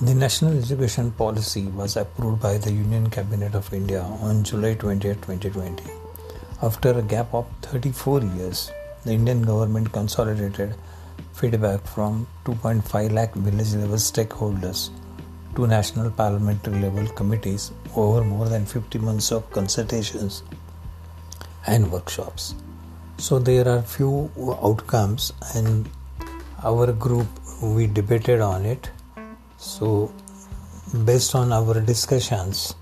The National Education Policy was approved by the Union Cabinet of India on July 20, 2020. After a gap of 34 years, the Indian government consolidated feedback from 2.5 lakh village level stakeholders to national parliamentary level committees over more than 50 months of consultations and workshops. So there are few outcomes and our group we debated on it so, based on our discussions,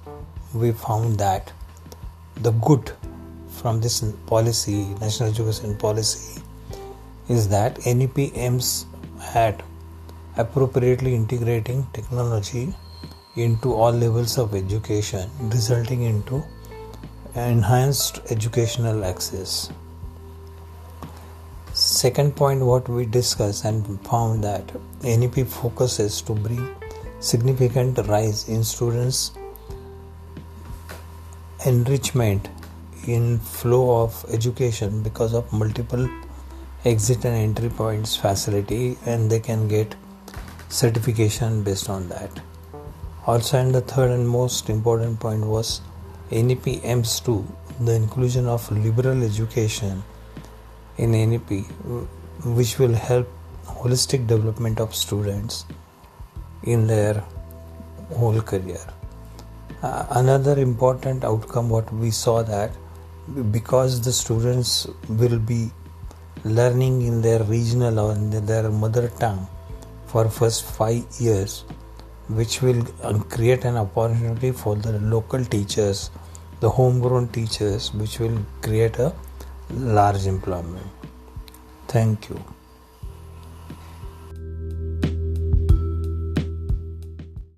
we found that the good from this policy, national education policy, is that NEP aims at appropriately integrating technology into all levels of education, resulting into enhanced educational access. Second point, what we discussed and found that NEP focuses to bring significant rise in students' enrichment in flow of education because of multiple exit and entry points facility and they can get certification based on that. Also and the third and most important point was NEP aims to the inclusion of liberal education in NEP, which will help holistic development of students in their whole career. Uh, another important outcome, what we saw that because the students will be learning in their regional or in their mother tongue for first five years, which will uh, create an opportunity for the local teachers, the homegrown teachers, which will create a large employment. Thank you.